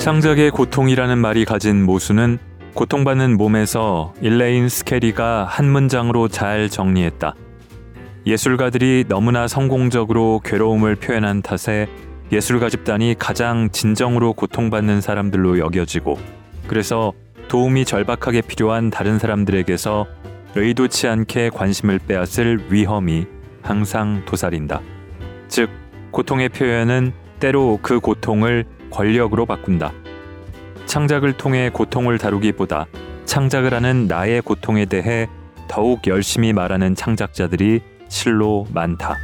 창작의 고통이라는 말이 가진 모순은 고통받는 몸에서 일레인 스케리가 한 문장으로 잘 정리했다. 예술가들이 너무나 성공적으로 괴로움을 표현한 탓에 예술가 집단이 가장 진정으로 고통받는 사람들로 여겨지고 그래서 도움이 절박하게 필요한 다른 사람들에게서 의도치 않게 관심을 빼앗을 위험이 항상 도사린다. 즉, 고통의 표현은 때로 그 고통을 권력으로 바꾼다. 창작을 통해 고통을 다루기보다 창작을 하는 나의 고통에 대해 더욱 열심히 말하는 창작자들이 실로 많다.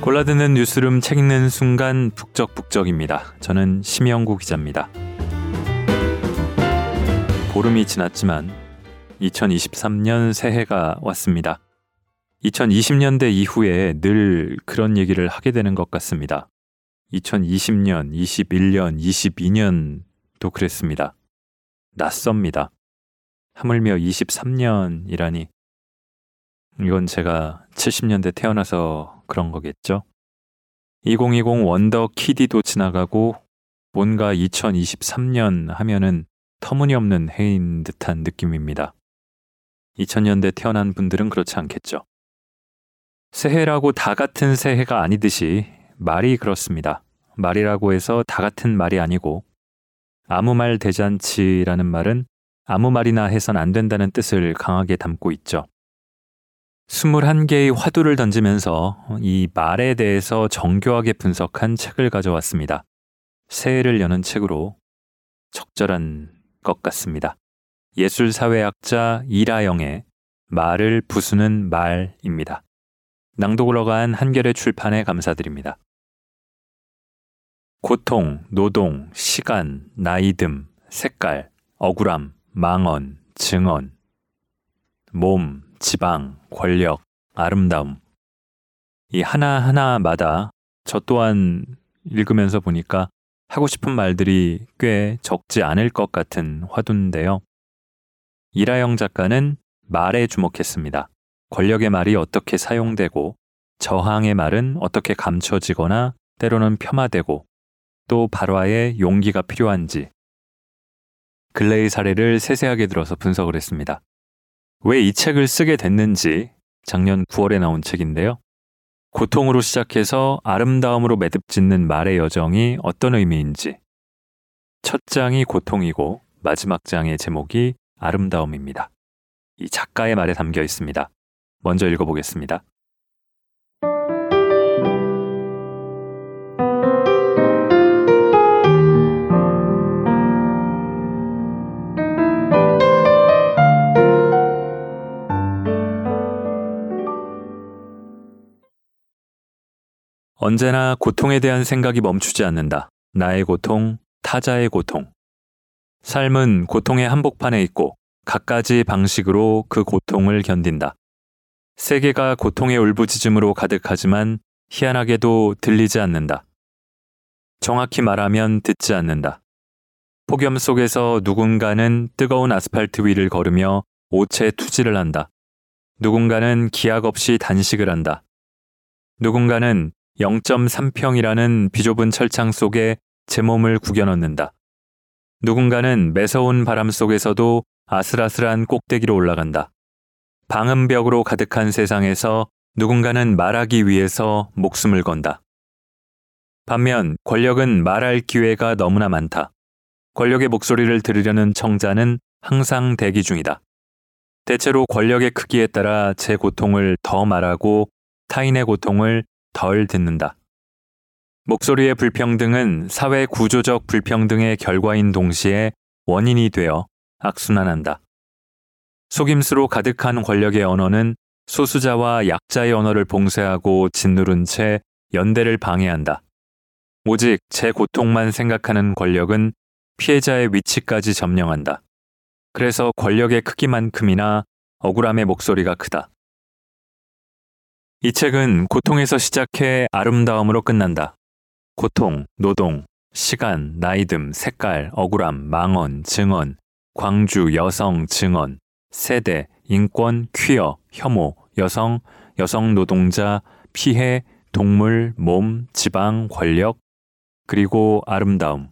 골라드는 뉴스룸 책 읽는 순간 북적북적입니다. 저는 심영구 기자입니다. 보름이 지났지만 2023년 새해가 왔습니다. 2020년대 이후에 늘 그런 얘기를 하게 되는 것 같습니다. 2020년, 21년, 22년도 그랬습니다. 낯섭니다. 하물며 23년이라니. 이건 제가 70년대 태어나서 그런 거겠죠? 2020 원더 키디도 지나가고 뭔가 2023년 하면은 터무니없는 해인 듯한 느낌입니다. 2000년대 태어난 분들은 그렇지 않겠죠. 새해라고 다 같은 새해가 아니듯이 말이 그렇습니다. 말이라고 해서 다 같은 말이 아니고 아무 말 대잔치라는 말은 아무 말이나 해선 안 된다는 뜻을 강하게 담고 있죠. 21개의 화두를 던지면서 이 말에 대해서 정교하게 분석한 책을 가져왔습니다. 새해를 여는 책으로 적절한 것 같습니다. 예술사회학자 이라영의 말을 부수는 말입니다. 낭독을 허가한 한결의 출판에 감사드립니다. 고통, 노동, 시간, 나이듦, 색깔, 억울함, 망언, 증언, 몸, 지방, 권력, 아름다움. 이 하나하나마다 저 또한 읽으면서 보니까 하고 싶은 말들이 꽤 적지 않을 것 같은 화두인데요. 이라영 작가는 말에 주목했습니다. 권력의 말이 어떻게 사용되고 저항의 말은 어떻게 감춰지거나 때로는 폄하되고 또 발화에 용기가 필요한지 근래의 사례를 세세하게 들어서 분석을 했습니다. 왜 이 책을 쓰게 됐는지 작년 9월에 나온 책인데요. 고통으로 시작해서 아름다움으로 매듭 짓는 말의 여정이 어떤 의미인지 첫 장이 고통이고 마지막 장의 제목이 아름다움입니다. 이 작가의 말에 담겨 있습니다. 먼저 읽어보겠습니다. 언제나 고통에 대한 생각이 멈추지 않는다. 나의 고통, 타자의 고통. 삶은 고통의 한복판에 있고 갖가지 방식으로 그 고통을 견딘다. 세계가 고통의 울부짖음으로 가득하지만 희한하게도 들리지 않는다. 정확히 말하면 듣지 않는다. 폭염 속에서 누군가는 뜨거운 아스팔트 위를 걸으며 오체 투지를 한다. 누군가는 기약 없이 단식을 한다. 누군가는 0.3평이라는 비좁은 철창 속에 제 몸을 구겨 넣는다. 누군가는 매서운 바람 속에서도 아슬아슬한 꼭대기로 올라간다. 방음벽으로 가득한 세상에서 누군가는 말하기 위해서 목숨을 건다. 반면 권력은 말할 기회가 너무나 많다. 권력의 목소리를 들으려는 청자는 항상 대기 중이다. 대체로 권력의 크기에 따라 제 고통을 더 말하고 타인의 고통을 덜 듣는다. 목소리의 불평등은 사회 구조적 불평등의 결과인 동시에 원인이 되어 악순환한다. 속임수로 가득한 권력의 언어는 소수자와 약자의 언어를 봉쇄하고 짓누른 채 연대를 방해한다. 오직 제 고통만 생각하는 권력은 피해자의 위치까지 점령한다. 그래서 권력의 크기만큼이나 억울함의 목소리가 크다. 이 책은 고통에서 시작해 아름다움으로 끝난다. 고통, 노동, 시간, 나이듦, 색깔, 억울함, 망언, 증언, 광주, 여성, 증언, 세대, 인권, 퀴어, 혐오, 여성, 여성 노동자, 피해, 동물, 몸, 지방, 권력, 그리고 아름다움.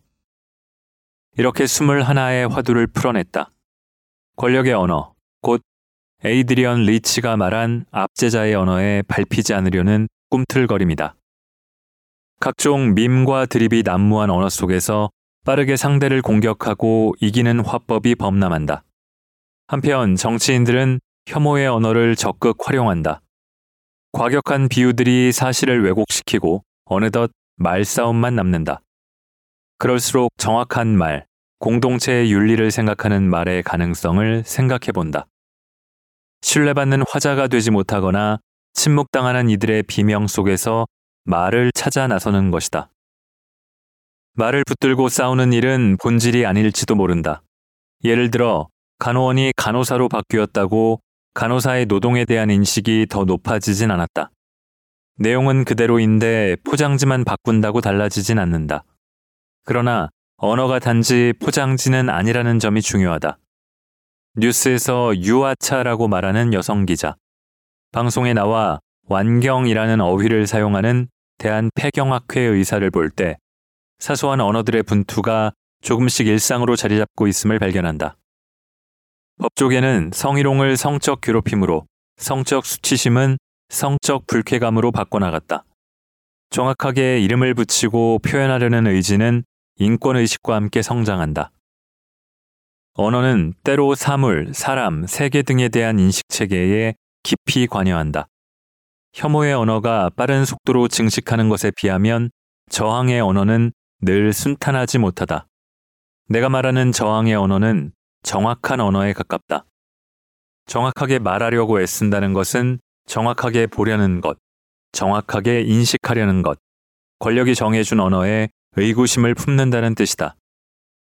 이렇게 스물 하나의 화두를 풀어냈다. 권력의 언어, 곧 에이드리언 리치가 말한 압제자의 언어에 밟히지 않으려는 꿈틀거림이다. 각종 밈과 드립이 난무한 언어 속에서 빠르게 상대를 공격하고 이기는 화법이 범람한다. 한편 정치인들은 혐오의 언어를 적극 활용한다. 과격한 비유들이 사실을 왜곡시키고 어느덧 말싸움만 남는다. 그럴수록 정확한 말, 공동체의 윤리를 생각하는 말의 가능성을 생각해 본다. 신뢰받는 화자가 되지 못하거나 침묵당하는 이들의 비명 속에서 말을 찾아 나서는 것이다. 말을 붙들고 싸우는 일은 본질이 아닐지도 모른다. 예를 들어 간호원이 간호사로 바뀌었다고 간호사의 노동에 대한 인식이 더 높아지진 않았다. 내용은 그대로인데 포장지만 바꾼다고 달라지진 않는다. 그러나 언어가 단지 포장지는 아니라는 점이 중요하다. 뉴스에서 유아차라고 말하는 여성 기자. 방송에 나와 완경이라는 어휘를 사용하는 대한폐경학회 의사를 볼 때 사소한 언어들의 분투가 조금씩 일상으로 자리 잡고 있음을 발견한다. 법조계는 성희롱을 성적 괴롭힘으로, 성적 수치심은 성적 불쾌감으로 바꿔나갔다. 정확하게 이름을 붙이고 표현하려는 의지는 인권의식과 함께 성장한다. 언어는 때로 사물, 사람, 세계 등에 대한 인식체계에 깊이 관여한다. 혐오의 언어가 빠른 속도로 증식하는 것에 비하면 저항의 언어는 늘 순탄하지 못하다. 내가 말하는 저항의 언어는 정확한 언어에 가깝다. 정확하게 말하려고 애쓴다는 것은 정확하게 보려는 것, 정확하게 인식하려는 것, 권력이 정해준 언어에 의구심을 품는다는 뜻이다.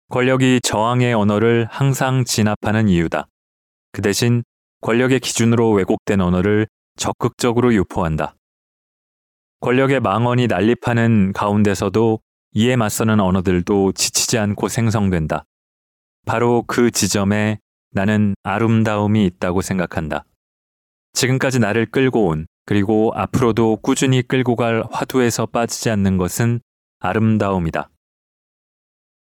권력이 저항의 언어를 항상 진압하는 이유다. 그 대신 권력의 기준으로 왜곡된 언어를 적극적으로 유포한다. 권력의 망언이 난립하는 가운데서도 이에 맞서는 언어들도 지치지 않고 생성된다. 바로 그 지점에 나는 아름다움이 있다고 생각한다. 지금까지 나를 끌고 온 그리고 앞으로도 꾸준히 끌고 갈 화두에서 빠지지 않는 것은 아름다움이다.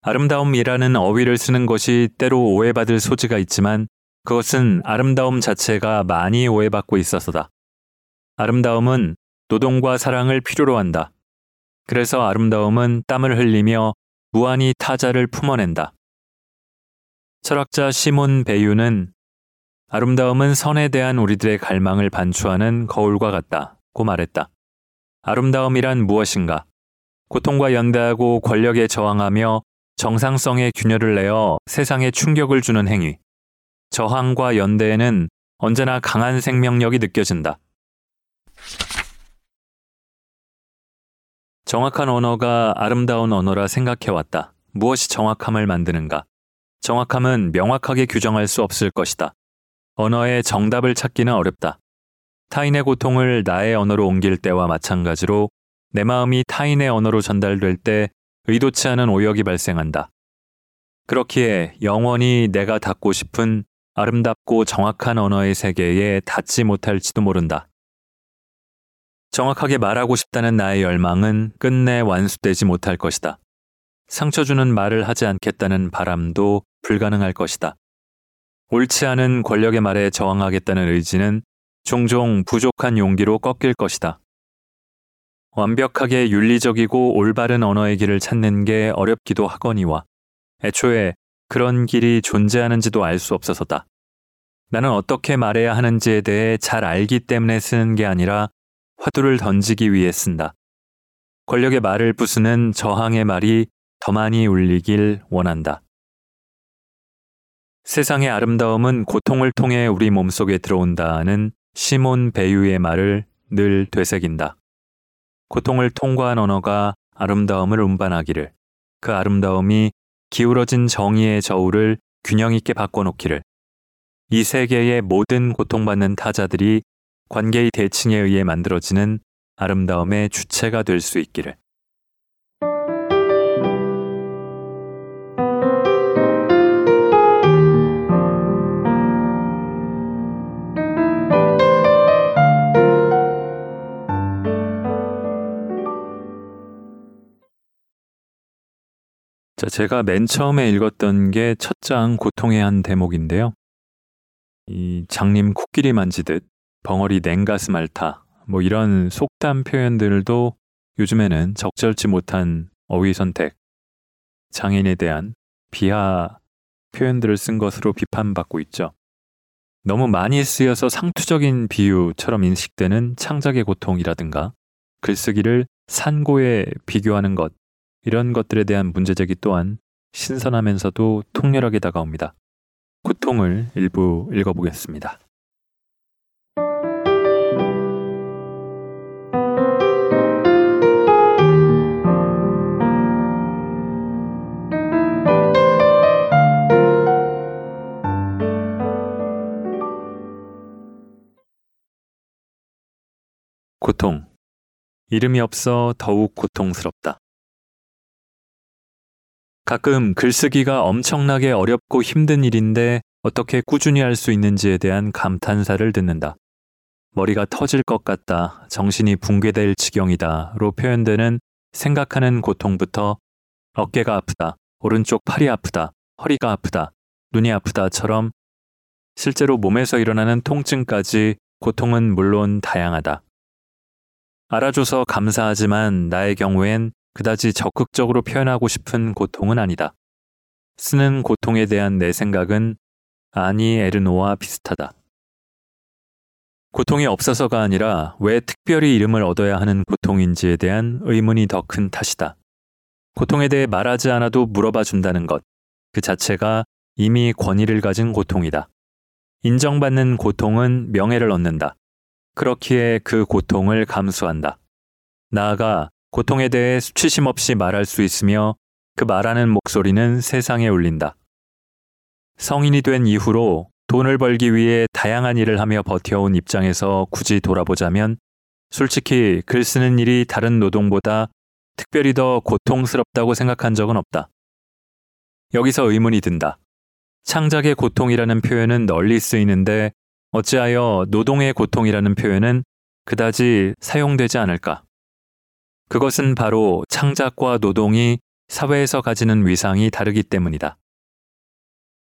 아름다움이라는 어휘를 쓰는 것이 때로 오해받을 소지가 있지만 그것은 아름다움 자체가 많이 오해받고 있어서다. 아름다움은 노동과 사랑을 필요로 한다. 그래서 아름다움은 땀을 흘리며 무한히 타자를 품어낸다. 철학자 시몬 베유는 아름다움은 선에 대한 우리들의 갈망을 반추하는 거울과 같다고 말했다. 아름다움이란 무엇인가? 고통과 연대하고 권력에 저항하며 정상성의 균열을 내어 세상에 충격을 주는 행위. 저항과 연대에는 언제나 강한 생명력이 느껴진다. 정확한 언어가 아름다운 언어라 생각해왔다. 무엇이 정확함을 만드는가? 정확함은 명확하게 규정할 수 없을 것이다. 언어의 정답을 찾기는 어렵다. 타인의 고통을 나의 언어로 옮길 때와 마찬가지로 내 마음이 타인의 언어로 전달될 때 의도치 않은 오역이 발생한다. 그렇기에 영원히 내가 닿고 싶은 아름답고 정확한 언어의 세계에 닿지 못할지도 모른다. 정확하게 말하고 싶다는 나의 열망은 끝내 완수되지 못할 것이다. 상처 주는 말을 하지 않겠다는 바람도 불가능할 것이다. 옳지 않은 권력의 말에 저항하겠다는 의지는 종종 부족한 용기로 꺾일 것이다. 완벽하게 윤리적이고 올바른 언어의 길을 찾는 게 어렵기도 하거니와 애초에 그런 길이 존재하는지도 알 수 없어서다. 나는 어떻게 말해야 하는지에 대해 잘 알기 때문에 쓰는 게 아니라 화두를 던지기 위해 쓴다. 권력의 말을 부수는 저항의 말이 더 많이 울리길 원한다. 세상의 아름다움은 고통을 통해 우리 몸속에 들어온다는 시몬 베유의 말을 늘 되새긴다. 고통을 통과한 언어가 아름다움을 운반하기를, 그 아름다움이 기울어진 정의의 저울을 균형 있게 바꿔놓기를, 이 세계의 모든 고통받는 타자들이 관계의 대칭에 의해 만들어지는 아름다움의 주체가 될 수 있기를. 제가 맨 처음에 읽었던 게 첫 장 고통의 한 대목인데요. 이 장님 코끼리 만지듯 벙어리 냉가슴 앓다 뭐 이런 속담 표현들도 요즘에는 적절치 못한 어휘 선택, 장인에 대한 비하 표현들을 쓴 것으로 비판받고 있죠. 너무 많이 쓰여서 상투적인 비유처럼 인식되는 창작의 고통이라든가 글쓰기를 산고에 비교하는 것, 이런 것들에 대한 문제제기 또한 신선하면서도 통렬하게 다가옵니다. 고통을 일부 읽어보겠습니다. 고통. 이름이 없어 더욱 고통스럽다. 가끔 글쓰기가 엄청나게 어렵고 힘든 일인데 어떻게 꾸준히 할 수 있는지에 대한 감탄사를 듣는다. 머리가 터질 것 같다, 정신이 붕괴될 지경이다로 표현되는 생각하는 고통부터 어깨가 아프다, 오른쪽 팔이 아프다, 허리가 아프다, 눈이 아프다처럼 실제로 몸에서 일어나는 통증까지 고통은 물론 다양하다. 알아줘서 감사하지만 나의 경우엔 그다지 적극적으로 표현하고 싶은 고통은 아니다. 쓰는 고통에 대한 내 생각은 아니 에르노와 비슷하다. 고통이 없어서가 아니라 왜 특별히 이름을 얻어야 하는 고통인지에 대한 의문이 더 큰 탓이다. 고통에 대해 말하지 않아도 물어봐 준다는 것, 그 자체가 이미 권위를 가진 고통이다. 인정받는 고통은 명예를 얻는다. 그렇기에 그 고통을 감수한다. 나아가 고통에 대해 수치심 없이 말할 수 있으며 그 말하는 목소리는 세상에 울린다. 성인이 된 이후로 돈을 벌기 위해 다양한 일을 하며 버텨온 입장에서 굳이 돌아보자면 솔직히 글 쓰는 일이 다른 노동보다 특별히 더 고통스럽다고 생각한 적은 없다. 여기서 의문이 든다. 창작의 고통이라는 표현은 널리 쓰이는데 어찌하여 노동의 고통이라는 표현은 그다지 사용되지 않을까? 그것은 바로 창작과 노동이 사회에서 가지는 위상이 다르기 때문이다.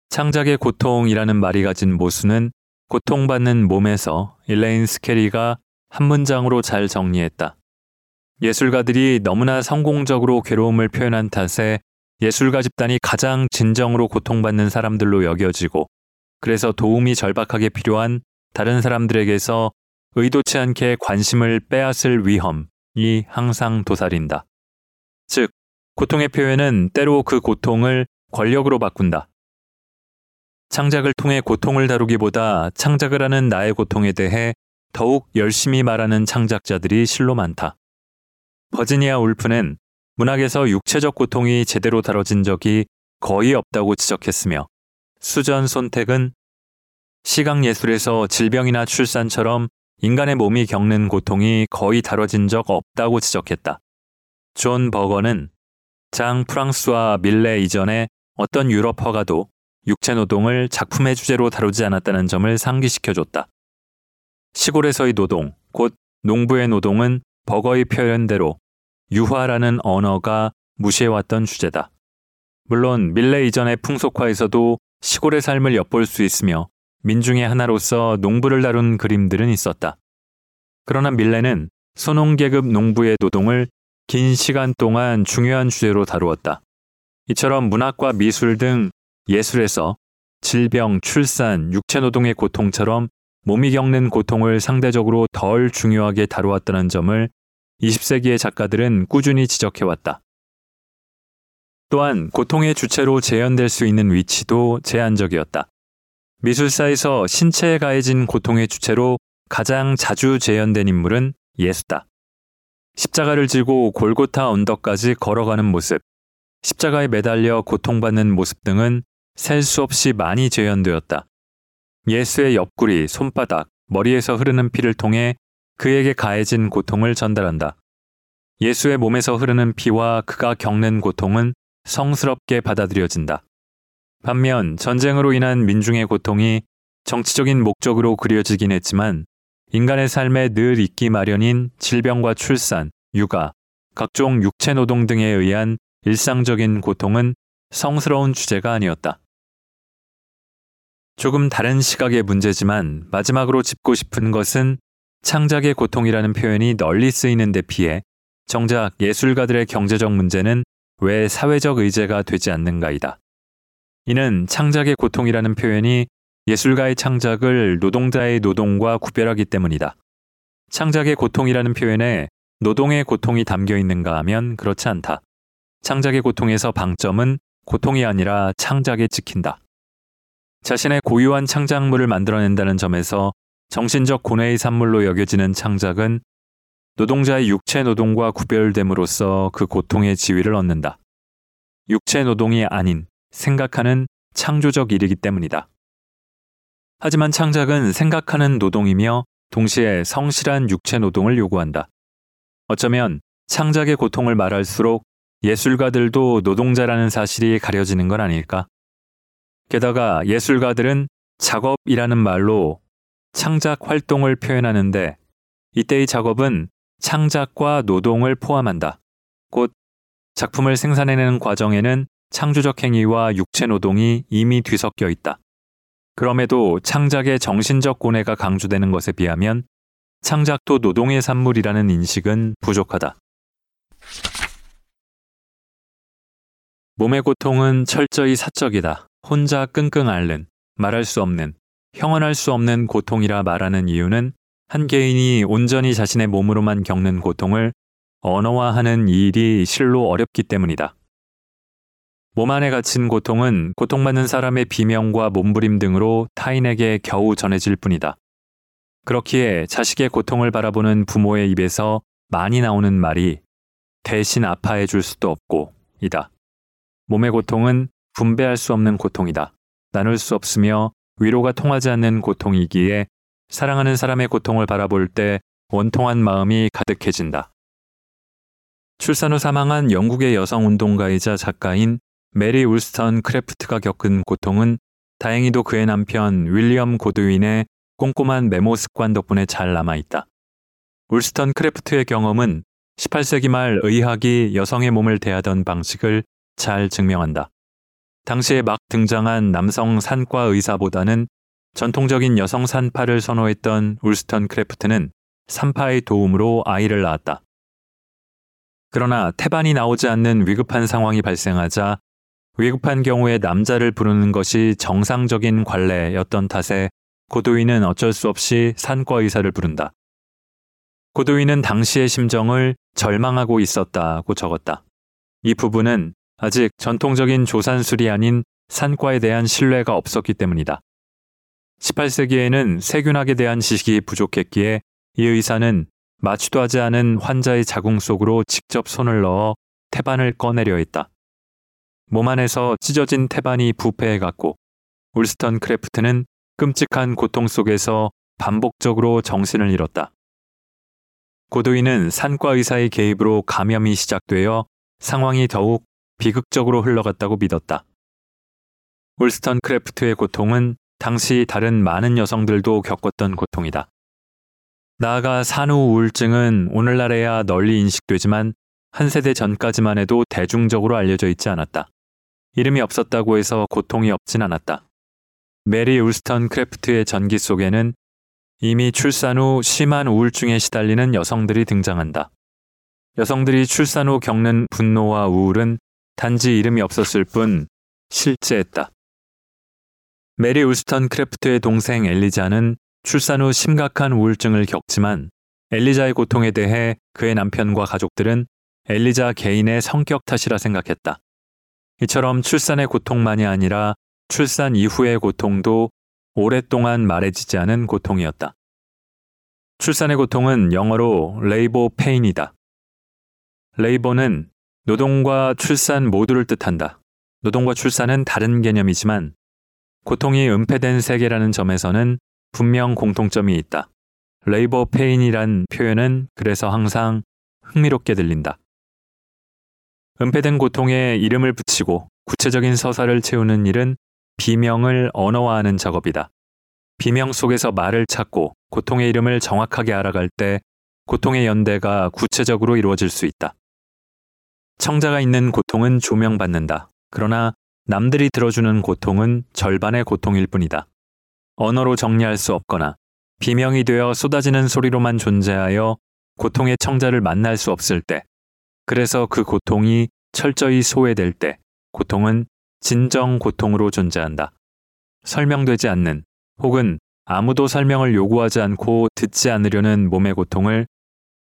창작의 고통이라는 말이 가진 모순은 고통받는 몸에서 일레인 스케리가 한 문장으로 잘 정리했다. 예술가들이 너무나 성공적으로 괴로움을 표현한 탓에 예술가 집단이 가장 진정으로 고통받는 사람들로 여겨지고 그래서 도움이 절박하게 필요한 다른 사람들에게서 의도치 않게 관심을 빼앗을 위험, 이 항상 도사린다. 즉, 고통의 표현은 때로 그 고통을 권력으로 바꾼다. 창작을 통해 고통을 다루기보다 창작을 하는 나의 고통에 대해 더욱 열심히 말하는 창작자들이 실로 많다. 버지니아 울프는 문학에서 육체적 고통이 제대로 다뤄진 적이 거의 없다고 지적했으며 수전 손택은 시각 예술에서 질병이나 출산처럼 인간의 몸이 겪는 고통이 거의 다뤄진 적 없다고 지적했다. 존 버거는 장 프랑수아 밀레 이전에 어떤 유럽 화가도 육체 노동을 작품의 주제로 다루지 않았다는 점을 상기시켜줬다. 시골에서의 노동, 곧 농부의 노동은 버거의 표현대로 유화라는 언어가 무시해왔던 주제다. 물론 밀레 이전의 풍속화에서도 시골의 삶을 엿볼 수 있으며 민중의 하나로서 농부를 다룬 그림들은 있었다. 그러나 밀레는 소농계급 농부의 노동을 긴 시간 동안 중요한 주제로 다루었다. 이처럼 문학과 미술 등 예술에서 질병, 출산, 육체노동의 고통처럼 몸이 겪는 고통을 상대적으로 덜 중요하게 다루었다는 점을 20세기의 작가들은 꾸준히 지적해왔다. 또한 고통의 주체로 재현될 수 있는 위치도 제한적이었다. 미술사에서 신체에 가해진 고통의 주체로 가장 자주 재현된 인물은 예수다. 십자가를 지고 골고타 언덕까지 걸어가는 모습, 십자가에 매달려 고통받는 모습 등은 셀 수 없이 많이 재현되었다. 예수의 옆구리, 손바닥, 머리에서 흐르는 피를 통해 그에게 가해진 고통을 전달한다. 예수의 몸에서 흐르는 피와 그가 겪는 고통은 성스럽게 받아들여진다. 반면 전쟁으로 인한 민중의 고통이 정치적인 목적으로 그려지긴 했지만 인간의 삶에 늘 있기 마련인 질병과 출산, 육아, 각종 육체 노동 등에 의한 일상적인 고통은 성스러운 주제가 아니었다. 조금 다른 시각의 문제지만 마지막으로 짚고 싶은 것은 창작의 고통이라는 표현이 널리 쓰이는 데 비해 정작 예술가들의 경제적 문제는 왜 사회적 의제가 되지 않는가이다. 이는 창작의 고통이라는 표현이 예술가의 창작을 노동자의 노동과 구별하기 때문이다. 창작의 고통이라는 표현에 노동의 고통이 담겨 있는가 하면 그렇지 않다. 창작의 고통에서 방점은 고통이 아니라 창작에 찍힌다. 자신의 고유한 창작물을 만들어낸다는 점에서 정신적 고뇌의 산물로 여겨지는 창작은 노동자의 육체 노동과 구별됨으로써 그 고통의 지위를 얻는다. 육체 노동이 아닌 생각하는 창조적 일이기 때문이다. 하지만 창작은 생각하는 노동이며 동시에 성실한 육체 노동을 요구한다. 어쩌면 창작의 고통을 말할수록 예술가들도 노동자라는 사실이 가려지는 건 아닐까? 게다가 예술가들은 작업이라는 말로 창작 활동을 표현하는데 이때의 작업은 창작과 노동을 포함한다. 곧 작품을 생산해내는 과정에는 창조적 행위와 육체 노동이 이미 뒤섞여 있다. 그럼에도 창작의 정신적 고뇌가 강조되는 것에 비하면 창작도 노동의 산물이라는 인식은 부족하다. 몸의 고통은 철저히 사적이다. 혼자 끙끙 앓는, 말할 수 없는, 형언할 수 없는 고통이라 말하는 이유는 한 개인이 온전히 자신의 몸으로만 겪는 고통을 언어화하는 일이 실로 어렵기 때문이다. 몸 안에 갇힌 고통은 고통받는 사람의 비명과 몸부림 등으로 타인에게 겨우 전해질 뿐이다. 그렇기에 자식의 고통을 바라보는 부모의 입에서 많이 나오는 말이 대신 아파해 줄 수도 없고 이다. 몸의 고통은 분배할 수 없는 고통이다. 나눌 수 없으며 위로가 통하지 않는 고통이기에 사랑하는 사람의 고통을 바라볼 때 원통한 마음이 가득해진다. 출산 후 사망한 영국의 여성 운동가이자 작가인 메리 울스턴 크래프트가 겪은 고통은 다행히도 그의 남편 윌리엄 고드윈의 꼼꼼한 메모 습관 덕분에 잘 남아있다. 울스턴 크래프트의 경험은 18세기 말 의학이 여성의 몸을 대하던 방식을 잘 증명한다. 당시에 막 등장한 남성 산과 의사보다는 전통적인 여성 산파를 선호했던 울스턴 크래프트는 산파의 도움으로 아이를 낳았다. 그러나 태반이 나오지 않는 위급한 상황이 발생하자 위급한 경우에 남자를 부르는 것이 정상적인 관례였던 탓에 고드윈은 어쩔 수 없이 산과 의사를 부른다. 고드윈은 당시의 심정을 절망하고 있었다고 적었다. 이 부분은 아직 전통적인 조산술이 아닌 산과에 대한 신뢰가 없었기 때문이다. 18세기에는 세균학에 대한 지식이 부족했기에 이 의사는 마취도 하지 않은 환자의 자궁 속으로 직접 손을 넣어 태반을 꺼내려 했다. 몸 안에서 찢어진 태반이 부패해갔고 울스턴 크래프트는 끔찍한 고통 속에서 반복적으로 정신을 잃었다. 고드윈은 산과 의사의 개입으로 감염이 시작되어 상황이 더욱 비극적으로 흘러갔다고 믿었다. 울스턴 크래프트의 고통은 당시 다른 많은 여성들도 겪었던 고통이다. 나아가 산후 우울증은 오늘날에야 널리 인식되지만 한 세대 전까지만 해도 대중적으로 알려져 있지 않았다. 이름이 없었다고 해서 고통이 없진 않았다. 메리 울스턴 크래프트의 전기 속에는 이미 출산 후 심한 우울증에 시달리는 여성들이 등장한다. 여성들이 출산 후 겪는 분노와 우울은 단지 이름이 없었을 뿐 실재했다. 메리 울스턴크래프트의 동생 엘리자는 출산 후 심각한 우울증을 겪지만 엘리자의 고통에 대해 그의 남편과 가족들은 엘리자 개인의 성격 탓이라 생각했다. 이처럼 출산의 고통만이 아니라 출산 이후의 고통도 오랫동안 말해지지 않은 고통이었다. 출산의 고통은 영어로 labor pain이다. labor는 노동과 출산 모두를 뜻한다. 노동과 출산은 다른 개념이지만 고통이 은폐된 세계라는 점에서는 분명 공통점이 있다. labor pain이란 표현은 그래서 항상 흥미롭게 들린다. 은폐된 고통에 이름을 붙이고 구체적인 서사를 채우는 일은 비명을 언어화하는 작업이다. 비명 속에서 말을 찾고 고통의 이름을 정확하게 알아갈 때 고통의 연대가 구체적으로 이루어질 수 있다. 청자가 있는 고통은 조명받는다. 그러나 남들이 들어주는 고통은 절반의 고통일 뿐이다. 언어로 정리할 수 없거나 비명이 되어 쏟아지는 소리로만 존재하여 고통의 청자를 만날 수 없을 때, 그래서 그 고통이 철저히 소외될 때, 고통은 진정 고통으로 존재한다. 설명되지 않는 혹은 아무도 설명을 요구하지 않고 듣지 않으려는 몸의 고통을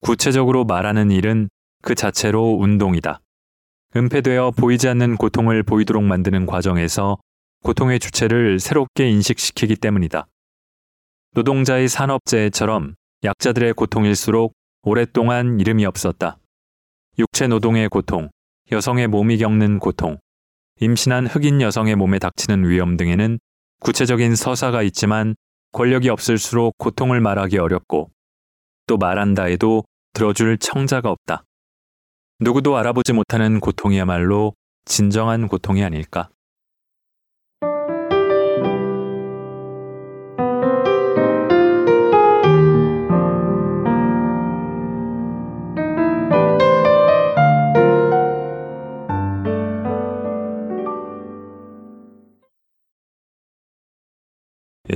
구체적으로 말하는 일은 그 자체로 운동이다. 은폐되어 보이지 않는 고통을 보이도록 만드는 과정에서 고통의 주체를 새롭게 인식시키기 때문이다. 노동자의 산업재해처럼 약자들의 고통일수록 오랫동안 이름이 없었다. 육체 노동의 고통, 여성의 몸이 겪는 고통, 임신한 흑인 여성의 몸에 닥치는 위험 등에는 구체적인 서사가 있지만 권력이 없을수록 고통을 말하기 어렵고 또 말한다 해도 들어줄 청자가 없다. 누구도 알아보지 못하는 고통이야말로 진정한 고통이 아닐까.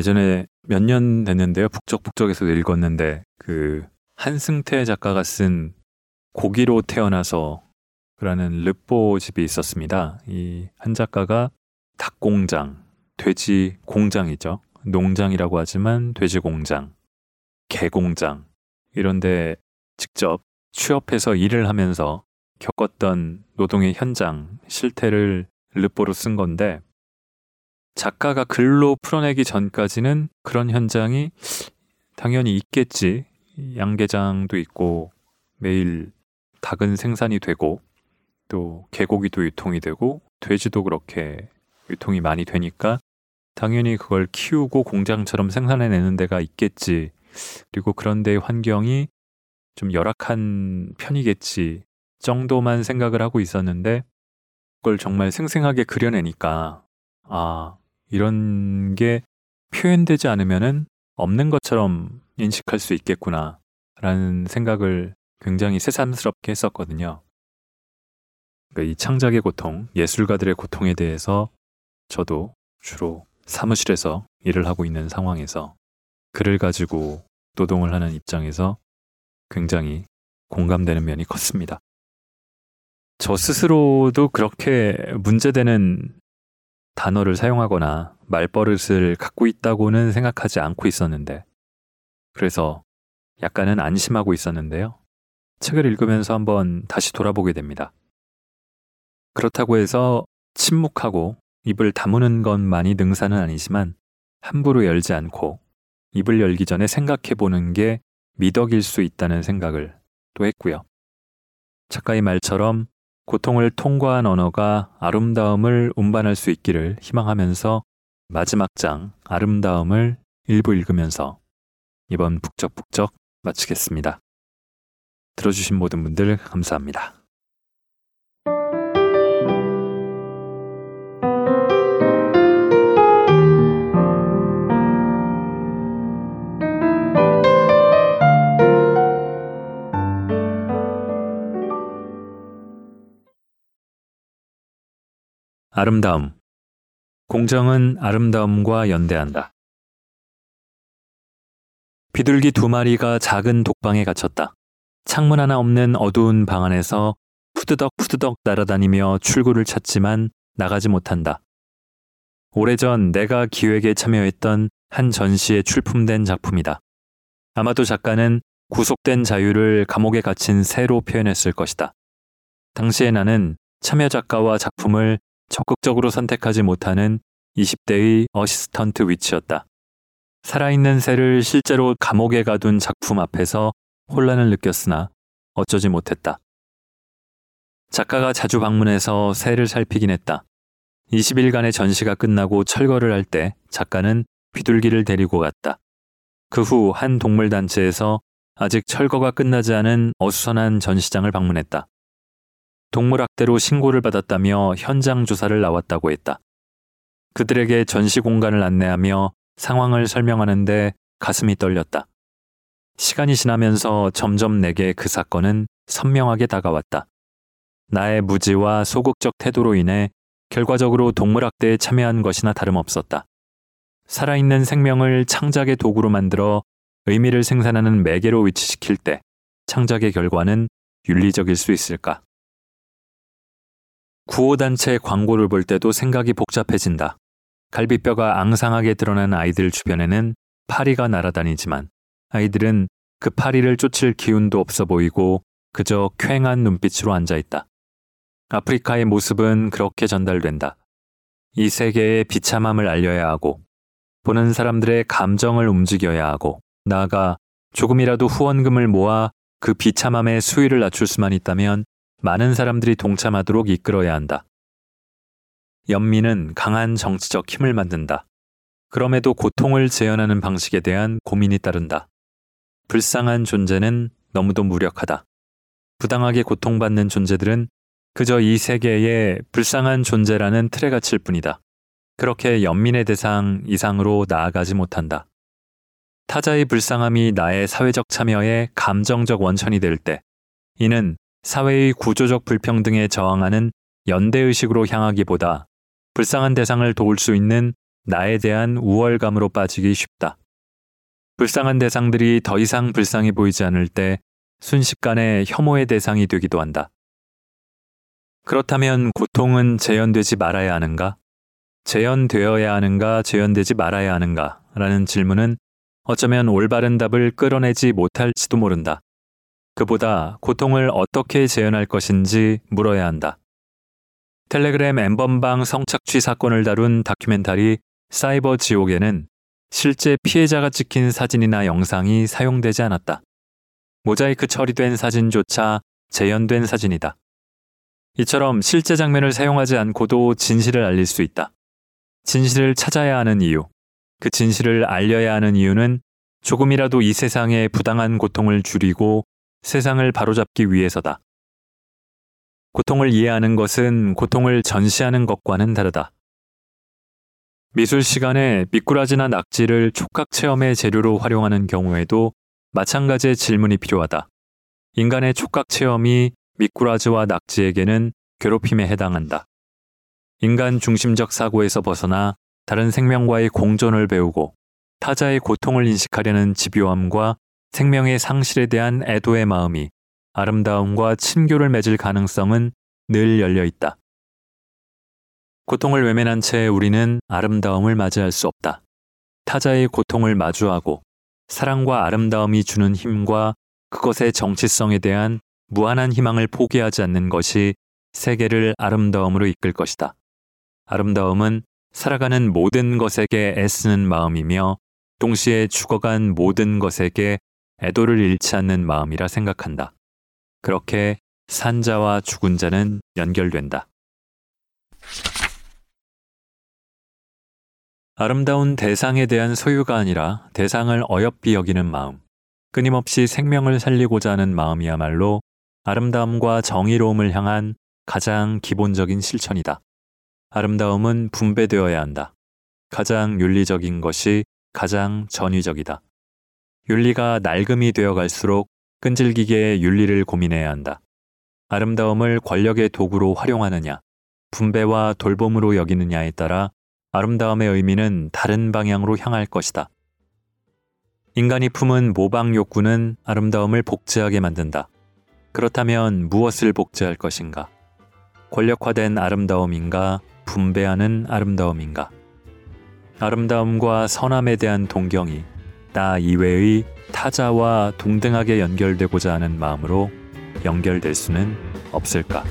예전에 몇 년 됐는데요. 북적북적에서 읽었는데 그 한승태 작가가 쓴 고기로 태어나서 라는 르뽀집이 있었습니다. 이 한 작가가 닭공장, 돼지 공장이죠. 농장이라고 하지만 돼지 공장, 개 공장 이런데 직접 취업해서 일을 하면서 겪었던 노동의 현장 실태를 르뽀로 쓴 건데 작가가 글로 풀어내기 전까지는 그런 현장이 당연히 있겠지. 양계장도 있고 매일 닭은 생산이 되고 또 개고기도 유통이 되고 돼지도 그렇게 유통이 많이 되니까 당연히 그걸 키우고 공장처럼 생산해내는 데가 있겠지. 그리고 그런 데의 환경이 좀 열악한 편이겠지. 정도만 생각을 하고 있었는데 그걸 정말 생생하게 그려내니까 아, 이런 게 표현되지 않으면은 없는 것처럼 인식할 수 있겠구나 라는 생각을 굉장히 새삼스럽게 했었거든요. 그러니까 이 창작의 고통, 예술가들의 고통에 대해서 저도 주로 사무실에서 일을 하고 있는 상황에서 글을 가지고 노동을 하는 입장에서 굉장히 공감되는 면이 컸습니다. 저 스스로도 그렇게 문제되는 단어를 사용하거나 말버릇을 갖고 있다고는 생각하지 않고 있었는데, 그래서 약간은 안심하고 있었는데요. 책을 읽으면서 한번 다시 돌아보게 됩니다. 그렇다고 해서 침묵하고 입을 다무는 것만이 능사는 아니지만 함부로 열지 않고 입을 열기 전에 생각해 보는 게 미덕일 수 있다는 생각을 또 했고요. 작가의 말처럼 고통을 통과한 언어가 아름다움을 운반할 수 있기를 희망하면서 마지막 장 아름다움을 일부 읽으면서 이번 북적북적 마치겠습니다. 들어주신 모든 분들 감사합니다. 아름다움. 공정은 아름다움과 연대한다. 비둘기 두 마리가 작은 독방에 갇혔다. 창문 하나 없는 어두운 방 안에서 푸드덕 푸드덕 날아다니며 출구를 찾지만 나가지 못한다. 오래전 내가 기획에 참여했던 한 전시에 출품된 작품이다. 아마도 작가는 구속된 자유를 감옥에 갇힌 새로 표현했을 것이다. 당시에 나는 참여 작가와 작품을 적극적으로 선택하지 못하는 20대의 어시스턴트 위치였다. 살아있는 새를 실제로 감옥에 가둔 작품 앞에서 혼란을 느꼈으나 어쩌지 못했다. 작가가 자주 방문해서 새를 살피긴 했다. 20일간의 전시가 끝나고 철거를 할 때 작가는 비둘기를 데리고 갔다. 그 후 한 동물단체에서 아직 철거가 끝나지 않은 어수선한 전시장을 방문했다. 동물학대로 신고를 받았다며 현장 조사를 나왔다고 했다. 그들에게 전시 공간을 안내하며 상황을 설명하는데 가슴이 떨렸다. 시간이 지나면서 점점 내게 그 사건은 선명하게 다가왔다. 나의 무지와 소극적 태도로 인해 결과적으로 동물학대에 참여한 것이나 다름없었다. 살아있는 생명을 창작의 도구로 만들어 의미를 생산하는 매개로 위치시킬 때 창작의 결과는 윤리적일 수 있을까? 구호단체 광고를 볼 때도 생각이 복잡해진다. 갈비뼈가 앙상하게 드러난 아이들 주변에는 파리가 날아다니지만 아이들은 그 파리를 쫓을 기운도 없어 보이고 그저 쾌한 눈빛으로 앉아 있다. 아프리카의 모습은 그렇게 전달된다. 이 세계의 비참함을 알려야 하고 보는 사람들의 감정을 움직여야 하고 나아가 조금이라도 후원금을 모아 그 비참함의 수위를 낮출 수만 있다면 많은 사람들이 동참하도록 이끌어야 한다. 연민은 강한 정치적 힘을 만든다. 그럼에도 고통을 재현하는 방식에 대한 고민이 따른다. 불쌍한 존재는 너무도 무력하다. 부당하게 고통받는 존재들은 그저 이 세계의 불쌍한 존재라는 틀에 갇힐 뿐이다. 그렇게 연민의 대상 이상으로 나아가지 못한다. 타자의 불쌍함이 나의 사회적 참여의 감정적 원천이 될 때, 이는 사회의 구조적 불평등에 저항하는 연대의식으로 향하기보다 불쌍한 대상을 도울 수 있는 나에 대한 우월감으로 빠지기 쉽다. 불쌍한 대상들이 더 이상 불쌍해 보이지 않을 때 순식간에 혐오의 대상이 되기도 한다. 그렇다면 고통은 재현되지 말아야 하는가? 재현되어야 하는가, 재현되지 말아야 하는가? 라는 질문은 어쩌면 올바른 답을 끌어내지 못할지도 모른다. 그보다 고통을 어떻게 재현할 것인지 물어야 한다. 텔레그램 엠번방 성착취 사건을 다룬 다큐멘터리 사이버 지옥에는 실제 피해자가 찍힌 사진이나 영상이 사용되지 않았다. 모자이크 처리된 사진조차 재현된 사진이다. 이처럼 실제 장면을 사용하지 않고도 진실을 알릴 수 있다. 진실을 찾아야 하는 이유, 그 진실을 알려야 하는 이유는 조금이라도 이 세상의 부당한 고통을 줄이고 세상을 바로잡기 위해서다. 고통을 이해하는 것은 고통을 전시하는 것과는 다르다. 미술 시간에 미꾸라지나 낙지를 촉각 체험의 재료로 활용하는 경우에도 마찬가지의 질문이 필요하다. 인간의 촉각 체험이 미꾸라지와 낙지에게는 괴롭힘에 해당한다. 인간 중심적 사고에서 벗어나 다른 생명과의 공존을 배우고 타자의 고통을 인식하려는 집요함과 생명의 상실에 대한 애도의 마음이 아름다움과 친교를 맺을 가능성은 늘 열려 있다. 고통을 외면한 채 우리는 아름다움을 맞이할 수 없다. 타자의 고통을 마주하고 사랑과 아름다움이 주는 힘과 그것의 정치성에 대한 무한한 희망을 포기하지 않는 것이 세계를 아름다움으로 이끌 것이다. 아름다움은 살아가는 모든 것에게 애쓰는 마음이며 동시에 죽어간 모든 것에게 애도를 잃지 않는 마음이라 생각한다. 그렇게 산자와 죽은 자는 연결된다. 아름다운 대상에 대한 소유가 아니라 대상을 어여삐 여기는 마음, 끊임없이 생명을 살리고자 하는 마음이야말로 아름다움과 정의로움을 향한 가장 기본적인 실천이다. 아름다움은 분배되어야 한다. 가장 윤리적인 것이 가장 전위적이다. 윤리가 낡음이 되어 갈수록 끈질기게 윤리를 고민해야 한다. 아름다움을 권력의 도구로 활용하느냐, 분배와 돌봄으로 여기느냐에 따라 아름다움의 의미는 다른 방향으로 향할 것이다. 인간이 품은 모방 욕구는 아름다움을 복제하게 만든다. 그렇다면 무엇을 복제할 것인가? 권력화된 아름다움인가? 분배하는 아름다움인가? 아름다움과 선함에 대한 동경이 나 이외의 타자와 동등하게 연결되고자 하는 마음으로 연결될 수는 없을까?